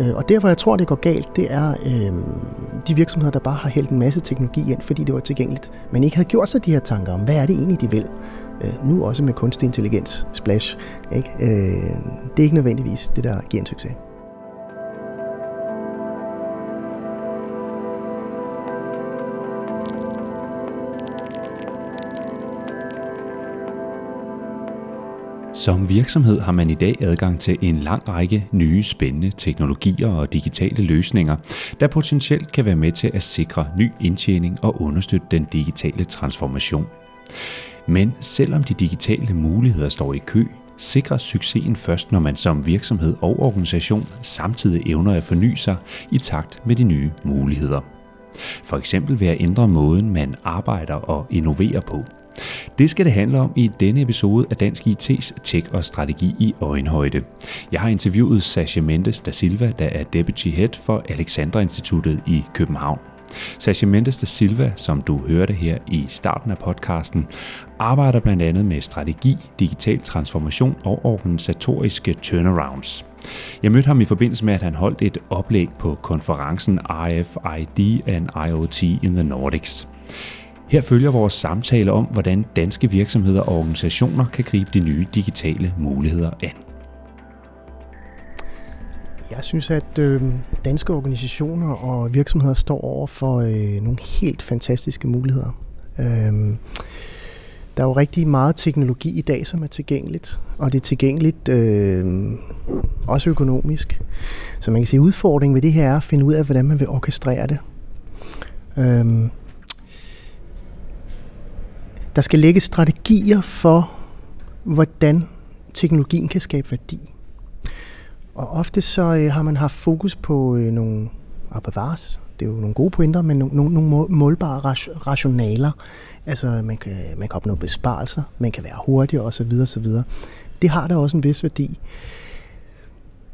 Øh, og der, hvor jeg tror, det går galt, det er øh, de virksomheder, der bare har hældt en masse teknologi ind, fordi det var tilgængeligt, men ikke har gjort sig de her tanker om, hvad er det egentlig, de vil. Øh, nu også med kunstig intelligens, splash. Ikke? Øh, det er ikke nødvendigvis det, der giver en succes. Som virksomhed har man i dag adgang til en lang række nye spændende teknologier og digitale løsninger, der potentielt kan være med til at sikre ny indtjening og understøtte den digitale transformation. Men selvom de digitale muligheder står i kø, sikres succesen først, når man som virksomhed og organisation samtidig evner at forny sig i takt med de nye muligheder. For eksempel ved at ændre måden, man arbejder og innoverer på – det skal det handle om i denne episode af Dansk IT's Tech og Strategi i Øjenhøjde. Jeg har interviewet Sasha Mendes da Silva, der er Deputy Head for Alexandra Instituttet i København. Sasha Mendes da Silva, som du hørte her i starten af podcasten, arbejder blandt andet med strategi, digital transformation og organisatoriske turnarounds. Jeg mødte ham i forbindelse med, at han holdt et oplæg på konferencen RFID and IoT in the Nordics. Her følger vores samtale om, hvordan danske virksomheder og organisationer kan gribe de nye digitale muligheder an. Jeg synes, at øh, danske organisationer og virksomheder står over for øh, nogle helt fantastiske muligheder. Øh, der er jo rigtig meget teknologi i dag, som er tilgængeligt, og det er tilgængeligt øh, også økonomisk. Så man kan sige, at udfordringen ved det her er at finde ud af, hvordan man vil orkestrere det. Øh, der skal lægges strategier for, hvordan teknologien kan skabe værdi. Og ofte så øh, har man haft fokus på øh, nogle ah, bevares, det er jo nogle gode pointer, men nogle, nogle, nogle målbare rationaler. Altså man kan, man kan opnå besparelser, man kan være hurtigere osv. osv. Det har da også en vis værdi.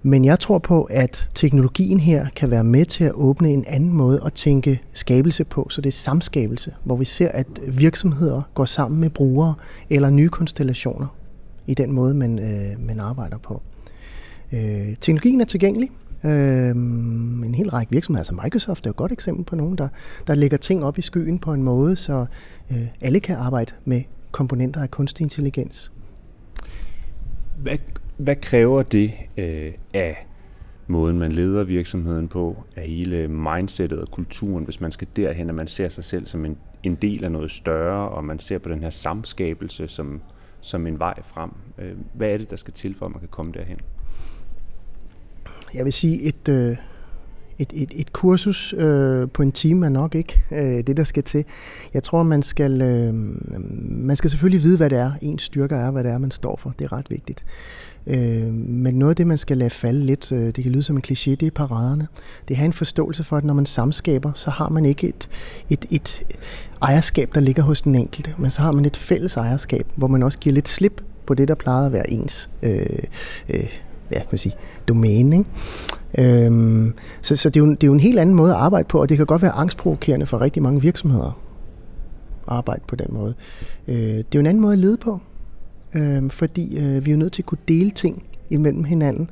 Men jeg tror på, at teknologien her kan være med til at åbne en anden måde at tænke skabelse på, så det er samskabelse, hvor vi ser, at virksomheder går sammen med brugere eller nye konstellationer i den måde, man, øh, man arbejder på. Øh, teknologien er tilgængelig. Øh, en hel række virksomheder, altså Microsoft er et godt eksempel på nogen, der, der lægger ting op i skyen på en måde, så øh, alle kan arbejde med komponenter af kunstig intelligens. Hvad hvad kræver det øh, af måden, man leder virksomheden på, af hele mindsetet og kulturen, hvis man skal derhen, at man ser sig selv som en, en del af noget større, og man ser på den her samskabelse som, som en vej frem. Øh, hvad er det, der skal til, for at man kan komme derhen? Jeg vil sige, et, øh, et, et, et kursus øh, på en time er nok ikke øh, det, der skal til. Jeg tror, man skal, øh, man skal selvfølgelig vide, hvad det er, ens styrker er, hvad det er, man står for. Det er ret vigtigt. Øh, men noget af det, man skal lade falde lidt, øh, det kan lyde som en kliché, det er paraderne. Det har en forståelse for, at når man samskaber, så har man ikke et, et, et ejerskab, der ligger hos den enkelte, men så har man et fælles ejerskab, hvor man også giver lidt slip på det, der plejede at være ens øh, øh, ja, kan man sige, domæne. Ikke? Øhm, så så det, er jo, det er jo en helt anden måde at arbejde på, og det kan godt være angstprovokerende for rigtig mange virksomheder at arbejde på den måde. Øh, det er jo en anden måde at lede på øh, fordi øh, vi er nødt til at kunne dele ting imellem hinanden,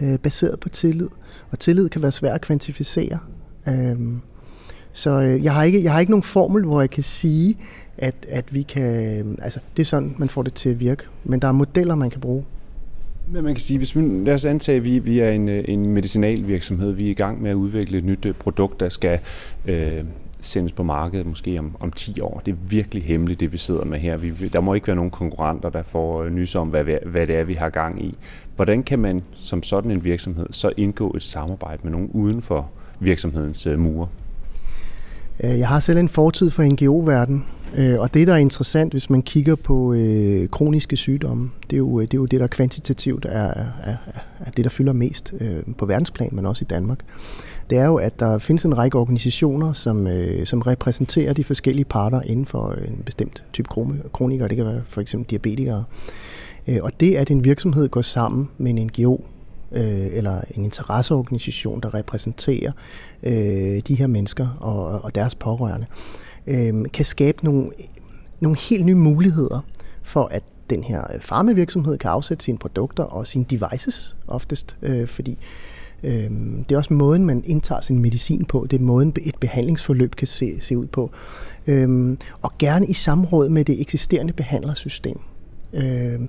øh, baseret på tillid. Og tillid kan være svært at kvantificere. Øh, så øh, jeg, har ikke, jeg har ikke nogen formel, hvor jeg kan sige, at, at vi kan... Øh, altså, det er sådan, man får det til at virke. Men der er modeller, man kan bruge. Men man kan sige, hvis vi, lad os antage, at vi, vi er en, øh, en medicinalvirksomhed, vi er i gang med at udvikle et nyt øh, produkt, der skal øh, sendes på markedet måske om, om 10 år. Det er virkelig hemmeligt, det vi sidder med her. Vi, der må ikke være nogen konkurrenter, der får øh, nys om, hvad, hvad det er, vi har gang i. Hvordan kan man som sådan en virksomhed så indgå et samarbejde med nogen uden for virksomhedens øh, mure? Øh, jeg har selv en fortid for NGO-verden, og det, der er interessant, hvis man kigger på øh, kroniske sygdomme, det er, jo, det er jo det, der kvantitativt er, er, er, er det, der fylder mest øh, på verdensplan, men også i Danmark det er jo, at der findes en række organisationer, som, øh, som repræsenterer de forskellige parter inden for øh, en bestemt type kronikere. Det kan være for eksempel diabetikere. Øh, og det, at en virksomhed går sammen med en NGO, øh, eller en interesseorganisation, der repræsenterer øh, de her mennesker og, og deres pårørende, øh, kan skabe nogle, nogle helt nye muligheder for, at den her øh, farmavirksomhed kan afsætte sine produkter og sine devices oftest, øh, fordi Øh, Øhm, det er også måden, man indtager sin medicin på. Det er måden, et behandlingsforløb kan se, se ud på. Øhm, og gerne i samråd med det eksisterende behandlersystem. Øhm,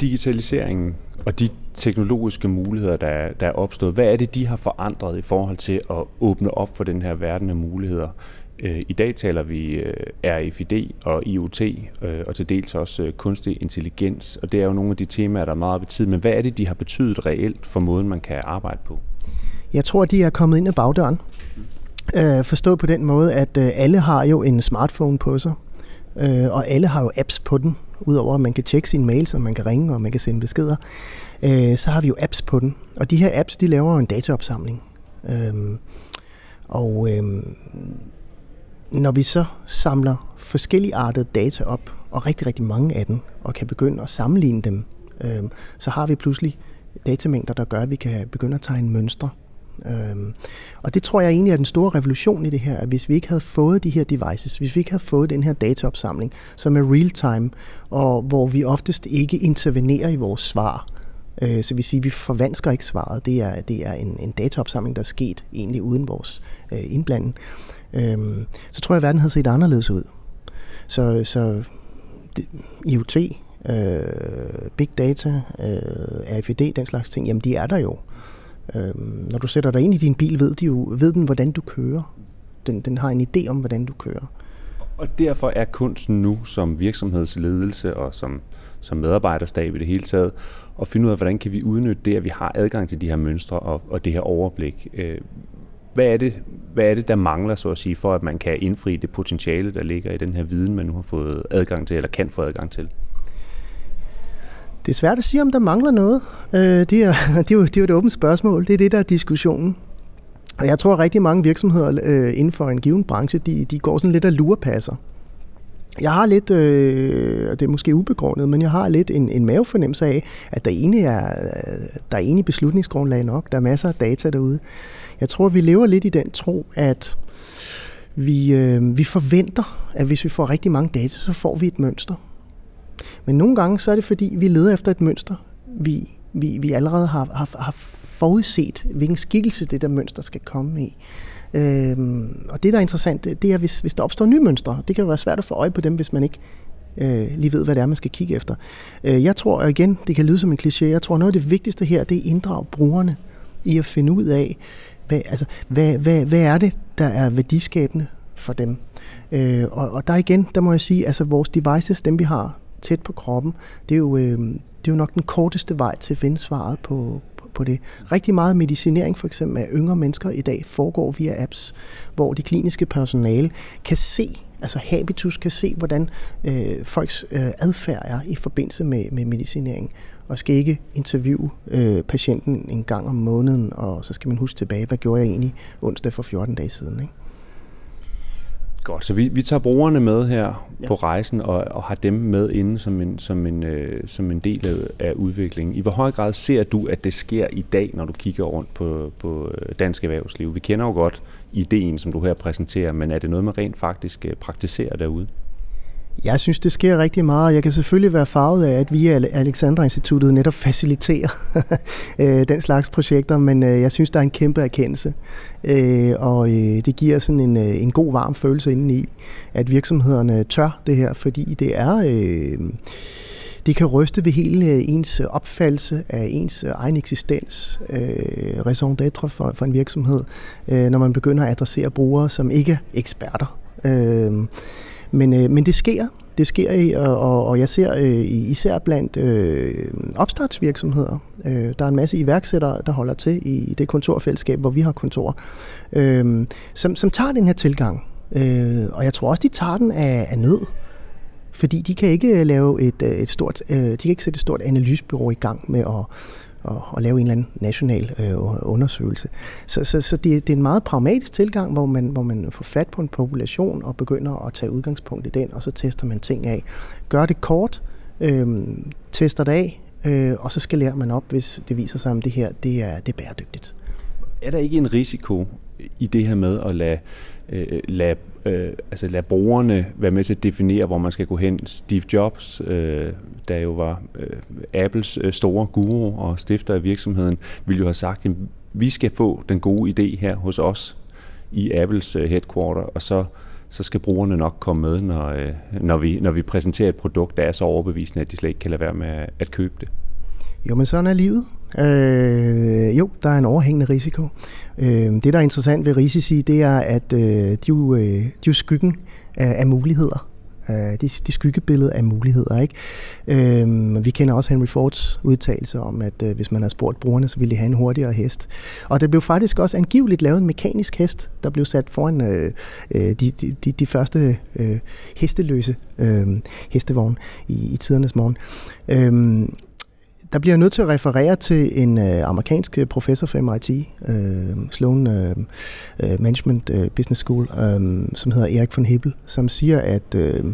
Digitaliseringen og de teknologiske muligheder, der der er opstået, hvad er det, de har forandret i forhold til at åbne op for den her verden af muligheder? Øh, I dag taler vi øh, RFID og IoT, øh, og til dels også kunstig intelligens, og det er jo nogle af de temaer, der er meget betydet. Men hvad er det, de har betydet reelt for måden, man kan arbejde på? Jeg tror, de er kommet ind ad bagdøren. Forstået på den måde, at alle har jo en smartphone på sig, og alle har jo apps på den. Udover at man kan tjekke sine mails, og man kan ringe, og man kan sende beskeder, så har vi jo apps på den. Og de her apps, de laver en dataopsamling. Øhm, og øhm, når vi så samler forskellige artede data op, og rigtig, rigtig mange af dem, og kan begynde at sammenligne dem, øh, så har vi pludselig datamængder, der gør, at vi kan begynde at tegne mønstre. Øh, og det tror jeg egentlig er den store revolution i det her, at hvis vi ikke havde fået de her devices, hvis vi ikke havde fået den her dataopsamling, som er real-time, og hvor vi oftest ikke intervenerer i vores svar, øh, så vi siger, at vi forvansker ikke svaret, det er, det er en, en dataopsamling, der er sket egentlig uden vores øh, indblanding, øhm, så tror jeg, at verden havde set anderledes ud. Så, så det, IoT, øh, big data, øh, RFID, den slags ting, jamen de er der jo. Øhm, når du sætter dig ind i din bil, ved, de jo, ved den, hvordan du kører. Den, den har en idé om, hvordan du kører. Og derfor er kunsten nu som virksomhedsledelse og som, som medarbejderstab i det hele taget, at finde ud af, hvordan kan vi udnytte det, at vi har adgang til de her mønstre og, og det her overblik. Øh, hvad er, det, hvad er det, der mangler, så at sige, for at man kan indfri det potentiale, der ligger i den her viden, man nu har fået adgang til, eller kan få adgang til? Det er svært at sige, om der mangler noget. Øh, det, er, det, er jo, det er jo et åbent spørgsmål. Det er det, der er diskussionen. Og jeg tror, at rigtig mange virksomheder øh, inden for en given branche, de, de går sådan lidt af lurepasser. Jeg har lidt, øh, det er måske ubegrundet, men jeg har lidt en, en mavefornemmelse af, at der egentlig er, øh, der er egentlig beslutningsgrundlag nok. Der er masser af data derude. Jeg tror, vi lever lidt i den tro, at vi, øh, vi forventer, at hvis vi får rigtig mange data, så får vi et mønster. Men nogle gange så er det fordi, vi leder efter et mønster, vi, vi, vi allerede har, har, har forudset, hvilken skikkelse det der mønster skal komme i. Øhm, og det, der er interessant, det, er, hvis, hvis der opstår nye mønstre. Det kan jo være svært at få øje på dem, hvis man ikke øh, lige ved, hvad det er, man skal kigge efter. Øh, jeg tror, og igen, det kan lyde som en kliché, jeg tror, noget af det vigtigste her, det er at inddrage brugerne i at finde ud af, hvad, altså, hvad, hvad, hvad er det, der er værdiskabende for dem. Øh, og, og der igen, der må jeg sige, altså vores devices, dem vi har tæt på kroppen, det er jo, øh, det er jo nok den korteste vej til at finde svaret på, på, på det. Rigtig meget medicinering for eksempel af yngre mennesker i dag foregår via apps, hvor det kliniske personale kan se, altså habitus kan se, hvordan øh, folks øh, adfærd er i forbindelse med, med medicinering og skal ikke interviewe øh, patienten en gang om måneden, og så skal man huske tilbage, hvad gjorde jeg egentlig onsdag for 14 dage siden. Ikke? Godt, så vi, vi tager brugerne med her ja. på rejsen og, og har dem med inde som en, som en, øh, som en del af, udviklingen. I hvor høj grad ser du, at det sker i dag, når du kigger rundt på, på øh, dansk erhvervsliv? Vi kender jo godt ideen, som du her præsenterer, men er det noget, man rent faktisk øh, praktiserer derude? Jeg synes, det sker rigtig meget. Jeg kan selvfølgelig være farvet af, at vi i Alexandra Instituttet netop faciliterer øh, den slags projekter, men øh, jeg synes, der er en kæmpe erkendelse. Øh, og det giver sådan en, en god, varm følelse indeni, at virksomhederne tør det her, fordi det er... det kan ryste ved hele ens opfattelse af ens egen eksistens, øh, raison d'être for, for en virksomhed, øh, når man begynder at adressere brugere, som ikke er eksperter. Øh, men, øh, men det sker. Det sker, i, og, og jeg ser øh, især blandt øh, opstartsvirksomheder. Øh, der er en masse iværksættere, der holder til i det kontorfællesskab, hvor vi har kontor, øh, som, som tager den her tilgang. Øh, og jeg tror også, de tager den af, af nød. Fordi de kan ikke lave et, øh, et stort, øh, de kan ikke sætte et stort analysebyrå i gang med at og, at lave en eller anden national øh, undersøgelse. Så, så, så det, det er en meget pragmatisk tilgang, hvor man, hvor man får fat på en population og begynder at tage udgangspunkt i den, og så tester man ting af. Gør det kort, øh, tester det af, øh, og så skalerer man op, hvis det viser sig, at det her det er, det er bæredygtigt. Er der ikke en risiko i det her med at lade, øh, lade øh, altså lade brugerne være med til at definere, hvor man skal gå hen. Steve Jobs, øh, der jo var øh, Apples øh, store guru og stifter af virksomheden, ville jo have sagt, at vi skal få den gode idé her hos os i Apples øh, headquarter, og så så skal brugerne nok komme med, når, øh, når, vi, når vi præsenterer et produkt, der er så overbevisende, at de slet ikke kan lade være med at købe det. Jo, men sådan er livet. Øh, jo, der er en overhængende risiko. Øh, det, der er interessant ved risici, det er, at øh, de, jo, øh, de er jo skyggen af, af muligheder. Øh, de, de skyggebillede af muligheder. Ikke? Øh, vi kender også Henry Fords udtalelse om, at øh, hvis man havde spurgt brugerne, så ville de have en hurtigere hest. Og det blev faktisk også angiveligt lavet en mekanisk hest, der blev sat foran øh, øh de, de, de, de første øh, hesteløse øh, hestevogne i, i tidernes morgen. Øh, der bliver jeg nødt til at referere til en øh, amerikansk øh, professor fra MIT, øh, Sloan øh, øh, Management øh, Business School, øh, som hedder Erik von Hebel, som siger, at øh,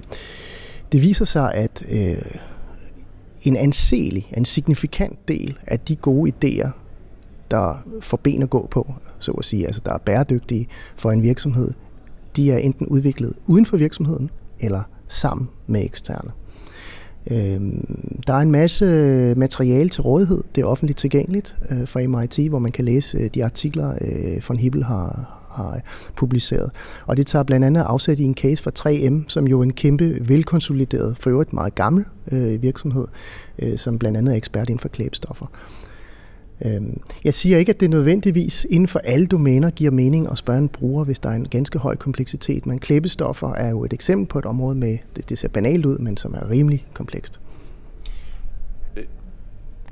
det viser sig, at øh, en anselig, en signifikant del af de gode idéer, der får ben at gå på, så at sige, altså der er bæredygtige for en virksomhed, de er enten udviklet uden for virksomheden, eller sammen med eksterne. Øhm, der er en masse materiale til rådighed. Det er offentligt tilgængeligt øh, for fra MIT, hvor man kan læse øh, de artikler, øh, von Hibbel har, har publiceret. Og det tager blandt andet afsæt i en case fra 3M, som jo er en kæmpe, velkonsolideret, for øvrigt meget gammel øh, virksomhed, øh, som blandt andet er ekspert inden for klæbstoffer. Øhm, jeg siger ikke, at det nødvendigvis inden for alle domæner giver mening at spørge en bruger, hvis der er en ganske høj kompleksitet, men klæbestoffer er jo et eksempel på et område med, det ser banalt ud, men som er rimelig komplekst.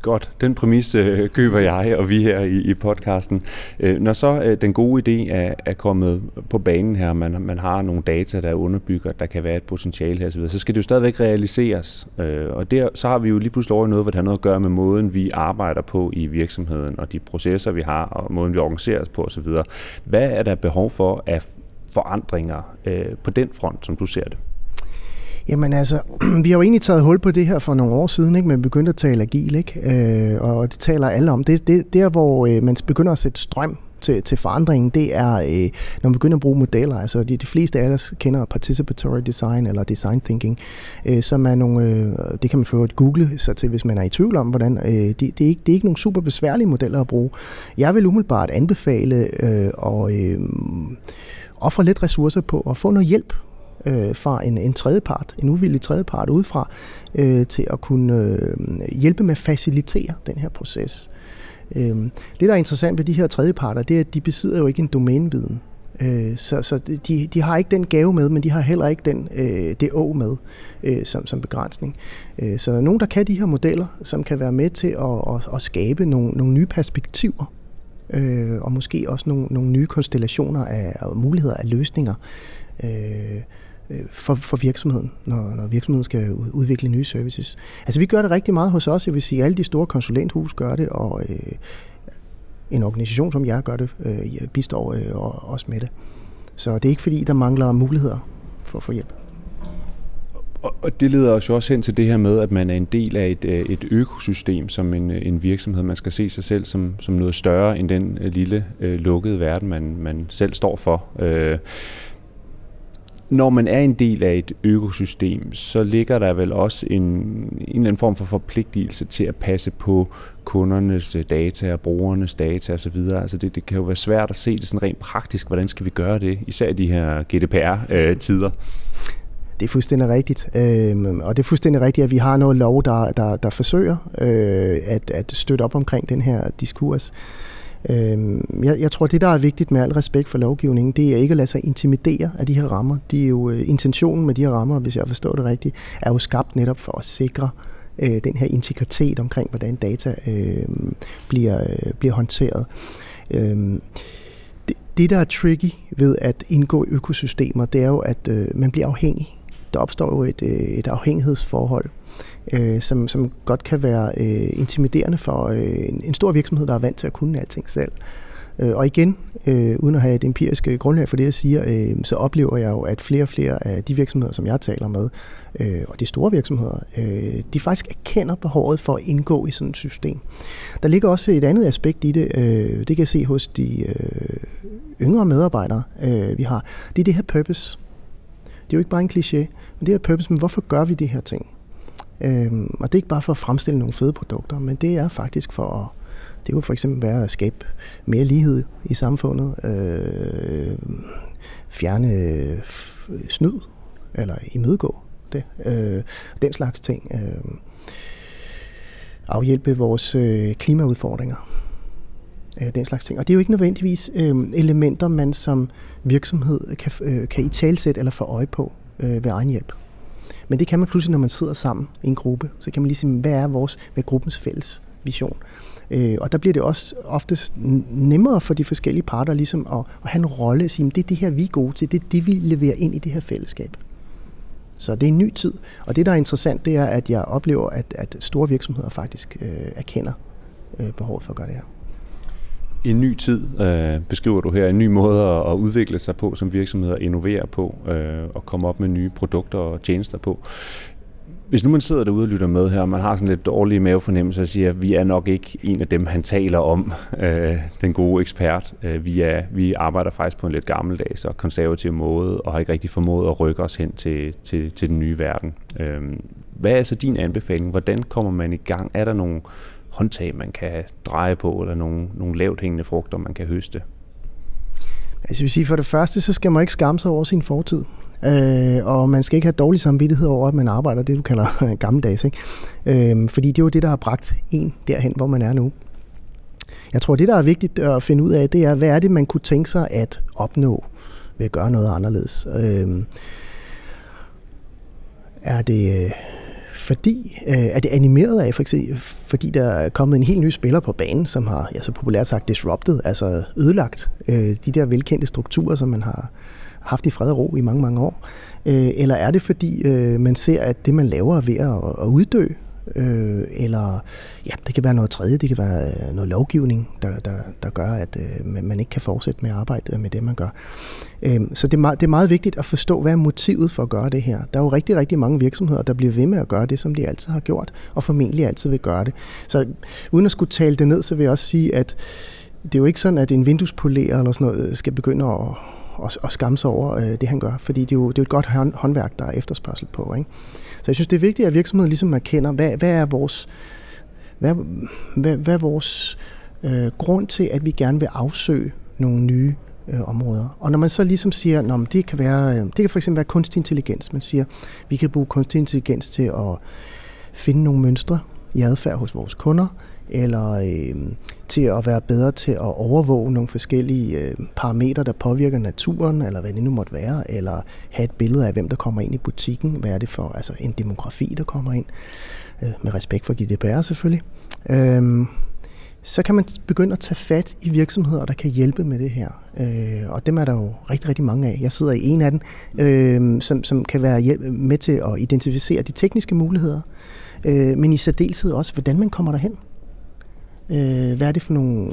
Godt, den præmis øh, køber jeg og vi her i, i podcasten. Øh, når så øh, den gode idé er, er kommet på banen her, man, man har nogle data, der underbygger, der kan være et potentiale her osv., så skal det jo stadigvæk realiseres. Øh, og der, så har vi jo lige pludselig over noget, hvad det har noget at gøre med måden, vi arbejder på i virksomheden, og de processer, vi har, og måden, vi organiserer os på osv. Hvad er der behov for af forandringer øh, på den front, som du ser det? Jamen altså, vi har jo egentlig taget hul på det her for nogle år siden, ikke? men begyndte at tale agil, ikke? Øh, og det taler alle om. Det, det der, hvor øh, man begynder at sætte strøm til, til forandringen, det er, øh, når man begynder at bruge modeller. Altså de, de fleste af os kender participatory design eller design thinking, øh, som er nogle, øh, det kan man få et google sig til, hvis man er i tvivl om, hvordan. Øh, det, det, er ikke, det er ikke nogle super besværlige modeller at bruge. Jeg vil umiddelbart anbefale øh, og øh, ofre lidt ressourcer på at få noget hjælp øh, fra en, en tredjepart, en uvillig tredjepart udefra, øh, til at kunne øh, hjælpe med at facilitere den her proces. Øh, det, der er interessant ved de her tredjeparter, det er, at de besidder jo ikke en domæneviden. Øh, så så de, de har ikke den gave med, men de har heller ikke den, øh, det å med øh, som, som begrænsning. Øh, så nogen, der kan de her modeller, som kan være med til at, at, at skabe nogle, nogle nye perspektiver, øh, og måske også nogle, nogle nye konstellationer af, af muligheder af løsninger. Øh, Øh, Øh, for, for virksomheden, når, når virksomheden skal udvikle nye services. Altså vi gør det rigtig meget hos os, jeg vil sige, alle de store konsulenthus gør det, og øh, en organisation som jeg gør det, øh, bistår øh, også med det. Så det er ikke fordi, der mangler muligheder for at få hjælp. Og det leder os jo også hen til det her med, at man er en del af et, øh, et økosystem som en, øh, en virksomhed. Man skal se sig selv som, som noget større end den lille øh, lukkede verden, man, man selv står for. Øh, når man er en del af et økosystem, så ligger der vel også en, en eller anden form for forpligtelse til at passe på kundernes øh, data og brugernes data osv. Altså det, det kan jo være svært at se det sådan rent praktisk, hvordan skal vi gøre det, især i de her GDPR-tider. Øh, det er fuldstændig rigtigt. Øhm, og det er fuldstændig rigtigt, at vi har noget lov, der, der, der forsøger øh, at, at støtte op omkring den her diskurs. Øh, jeg, jeg tror, det der er vigtigt med al respekt for lovgivningen, det er ikke at lade sig intimidere af de her rammer. De er jo, øh, intentionen med de her rammer, hvis jeg forstår det rigtigt, er jo skabt netop for at sikre øh, den her integritet omkring, hvordan data øh, bliver, øh, bliver håndteret. Øh, det, det, der er tricky ved at indgå i økosystemer, det er jo, at øh, man bliver afhængig. Der opstår jo et, øh, et afhængighedsforhold øh, som, som godt kan være øh, intimiderende for øh, en, en stor virksomhed, der er vant til at kunne alting selv. Øh, og igen, øh, uden at have et empirisk øh, grundlag for det, jeg siger, øh, så oplever jeg jo, at flere og flere af de virksomheder, som jeg taler med, øh, og de store virksomheder, øh, de faktisk erkender behovet for at indgå i sådan et system. Der ligger også et andet aspekt i det, øh, det kan jeg se hos de øh, yngre medarbejdere, øh, vi har. Det er det her purpose Det er jo ikke bare en kliché, men det er purpose, men hvorfor gør vi de her ting? Øhm, og det er ikke bare for at fremstille nogle fede produkter, men det er faktisk for at det kunne for eksempel være at skabe mere lighed i samfundet, øh, fjerne øh, snyd, eller imødegå det, øh, den slags ting. Øh, afhjælpe vores øh, klimaudfordringer. Øh, den slags ting. Og det er jo ikke nødvendigvis øh, elementer, man som virksomhed kan, øh, kan i talsæt eller få øje på øh, ved egen hjælp. Men det kan man pludselig, når man sidder sammen i en gruppe. Så kan man lige sige, hvad er vores, hvad er gruppens fælles vision? Øh, og der bliver det også oftest nemmere for de forskellige parter ligesom at, at have en rolle og sige, det er det her, vi er gode til, det er det, vi leverer ind i det her fællesskab. Så det er en ny tid, og det, der er interessant, det er, at jeg oplever, at, at store virksomheder faktisk øh, erkender øh, behovet for at gøre det her. En ny tid øh, beskriver du her, en ny måde at, at udvikle sig på som virksomheder, innovere på øh, og komme op med nye produkter og tjenester på. Hvis nu man sidder derude og lytter med her, og man har sådan lidt dårlige mavefornemmelse og siger, at vi er nok ikke en af dem, han taler om, øh, den gode ekspert. Øh, vi, er, vi arbejder faktisk på en lidt gammeldags og konservativ måde, og har ikke rigtig formået at rykke os hen til, til, til den nye verden. Øh, hvad er så din anbefaling? Hvordan kommer man i gang? Er der nogle håndtag, man kan dreje på, eller nogle, nogle lavt hængende frugter, man kan høste? Altså, jeg vil sige, for det første, så skal man ikke skamme sig over sin fortid. Øh, og man skal ikke have dårlig samvittighed over, at man arbejder det, du kalder gammeldags. Ikke? Øh, fordi det er jo det, der har bragt en derhen, hvor man er nu. Jeg tror, det, der er vigtigt at finde ud af, det er, hvad er det, man kunne tænke sig at opnå ved at gøre noget anderledes. Øh, er det øh, fordi, øh, er det animeret af, for eksempel, fordi der er kommet en helt ny spiller på banen, som har, ja, så populært sagt, disrupted, altså ødelagt øh, de der velkendte strukturer, som man har haft i fred og ro i mange, mange år? Øh, eller er det fordi, øh, man ser, at det, man laver, er ved at, at uddø? Øh, eller ja, det kan være noget tredje, det kan være øh, noget lovgivning, der, der, der gør, at øh, man ikke kan fortsætte med at arbejde med det, man gør. Øh, så det er, meget, det er meget vigtigt at forstå, hvad er motivet for at gøre det her. Der er jo rigtig, rigtig mange virksomheder, der bliver ved med at gøre det, som de altid har gjort, og formentlig altid vil gøre det. Så uden at skulle tale det ned, så vil jeg også sige, at det er jo ikke sådan, at en vinduespolerer eller sådan noget skal begynde at og, og skamme sig over øh, det, han gør. Fordi det er, jo, det er jo et godt håndværk, der er efterspørgsel på. Ikke? Så jeg synes, det er vigtigt, at virksomheden ligesom erkender, hvad, hvad er vores, hvad, hvad, hvad er vores øh, grund til, at vi gerne vil afsøge nogle nye øh, områder. Og når man så ligesom siger, at det kan være, øh, det kan for eksempel være kunstig intelligens. Man siger, vi kan bruge kunstig intelligens til at finde nogle mønstre i adfærd hos vores kunder, eller øh, til at være bedre til at overvåge nogle forskellige øh, parametre, der påvirker naturen, eller hvad det nu måtte være, eller have et billede af, hvem der kommer ind i butikken, hvad er det for altså en demografi, der kommer ind, øh, med respekt for GDPR selvfølgelig. Øh, så kan man begynde at tage fat i virksomheder, der kan hjælpe med det her. Øh, og dem er der jo rigtig, rigtig mange af. Jeg sidder i en af dem, øh, som, som kan være hjælp med til at identificere de tekniske muligheder, øh, men i særdeleshed også, hvordan man kommer derhen. Øh, hvad er det for nogle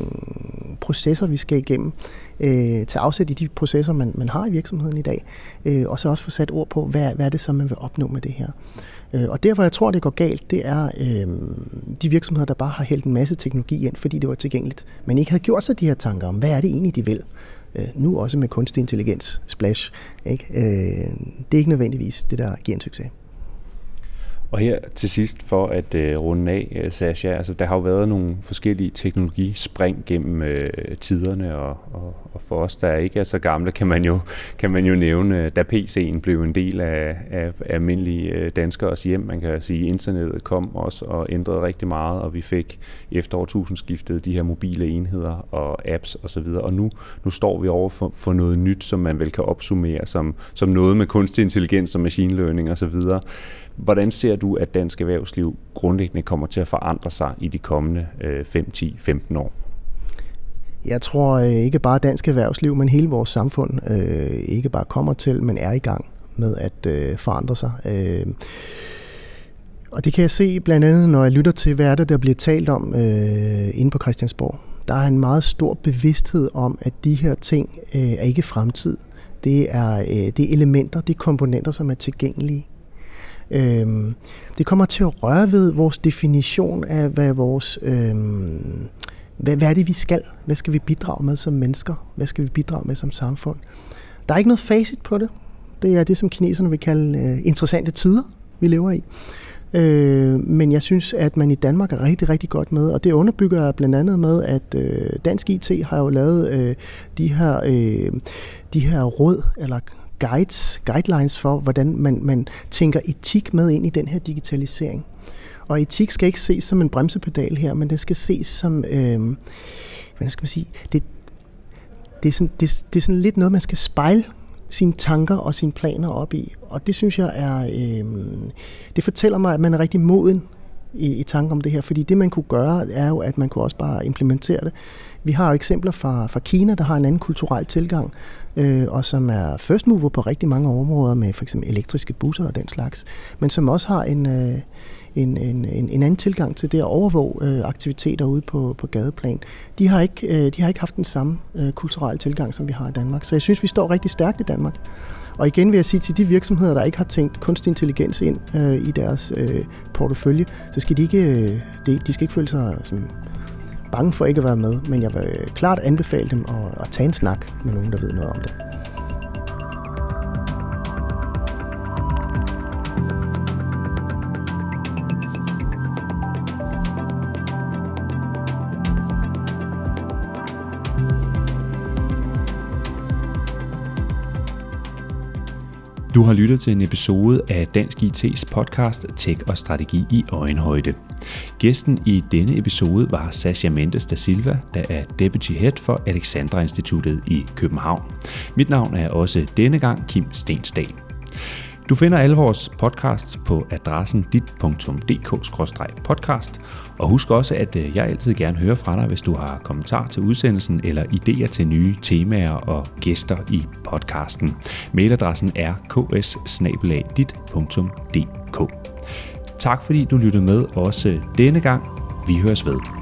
processer, vi skal igennem? Øh, til afsæt i de processer, man, man har i virksomheden i dag. Øh, og så også få sat ord på, hvad, hvad er det så, man vil opnå med det her? Øh, og der, hvor jeg tror, det går galt, det er øh, de virksomheder, der bare har hældt en masse teknologi ind, fordi det var tilgængeligt, men ikke har gjort sig de her tanker om, hvad er det egentlig, de vil? Øh, nu også med kunstig intelligens, splash. Ikke? Øh, det er ikke nødvendigvis det, der giver en succes. Og her til sidst, for at øh, runde af, øh, Sasha, altså der har jo været nogle forskellige teknologispring gennem øh, tiderne, og, og, og for os, der ikke er så gamle, kan man jo, kan man jo nævne, øh, da PC'en blev en del af, af, almindelige øh, danskers hjem. Man kan sige, internettet kom også og ændrede rigtig meget, og vi fik efter årtusindskiftet de her mobile enheder og apps osv., og, og nu, nu står vi over for, for noget nyt, som man vel kan opsummere som, som noget med kunstig intelligens og machine learning osv., Hvordan ser du, at dansk erhvervsliv grundlæggende kommer til at forandre sig i de kommende 5, 10, 15 år? Jeg tror øh, ikke bare dansk erhvervsliv, men hele vores samfund øh, ikke bare kommer til, men er i gang med at øh, forandre sig. Øh, og det kan jeg se blandt andet, når jeg lytter til, hvad er det, der bliver talt om øh, inde på Christiansborg. Der er en meget stor bevidsthed om, at de her ting øh, er ikke fremtid. Det er, øh, det er elementer, det er komponenter, som er tilgængelige Øh, det kommer til at røre ved vores definition af, hvad vores... Øh, hvad, hvad er det, vi skal? Hvad skal vi bidrage med som mennesker? Hvad skal vi bidrage med som samfund? Der er ikke noget facit på det. Det er det, som kineserne vil kalde øh, interessante tider, vi lever i. Øh, men jeg synes, at man i Danmark er rigtig, rigtig godt med, og det underbygger jeg blandt andet med, at øh, Dansk IT har jo lavet øh, de, her, øh, de her råd, eller guides, guidelines for, hvordan man, man tænker etik med ind i den her digitalisering. Og etik skal ikke ses som en bremsepedal her, men det skal ses som, øh, hvad skal man sige, det, det, er sådan, det, det er sådan lidt noget, man skal spejle sine tanker og sine planer op i. Og det synes jeg er, øh, det fortæller mig, at man er rigtig moden i, i tanke om det her, fordi det man kunne gøre, er jo, at man kunne også bare implementere det. Vi har jo eksempler fra, fra Kina, der har en anden kulturel tilgang, øh, og som er first mover på rigtig mange områder med for eksempel elektriske busser og den slags, men som også har en, øh, en, en, en, en anden tilgang til det at overvåge øh, aktiviteter ude på, på gadeplan. De har, ikke, øh, de har ikke haft den samme øh, kulturelle tilgang, som vi har i Danmark. Så jeg synes, vi står rigtig stærkt i Danmark. Og igen vil jeg sige til de virksomheder, der ikke har tænkt kunstig intelligens ind øh, i deres øh, portefølje, så skal de ikke, øh, de, de skal ikke føle sig sådan, bange for ikke at være med. Men jeg vil klart anbefale dem at, at tage en snak med nogen, der ved noget om det. Du har lyttet til en episode af Dansk IT's podcast Tech og Strategi i Øjenhøjde. Gæsten i denne episode var Sasha Mendes da Silva, der er Deputy Head for Alexandra Instituttet i København. Mit navn er også denne gang Kim Stensdal. Du finder alle vores podcasts på adressen dit.dk-podcast, og husk også, at øh, jeg altid gerne hører fra dig, hvis du har kommentar til udsendelsen eller idéer til nye temaer og gæster i podcasten. Mailadressen er ks Tak fordi du lyttede med også denne gang. Vi høres ved.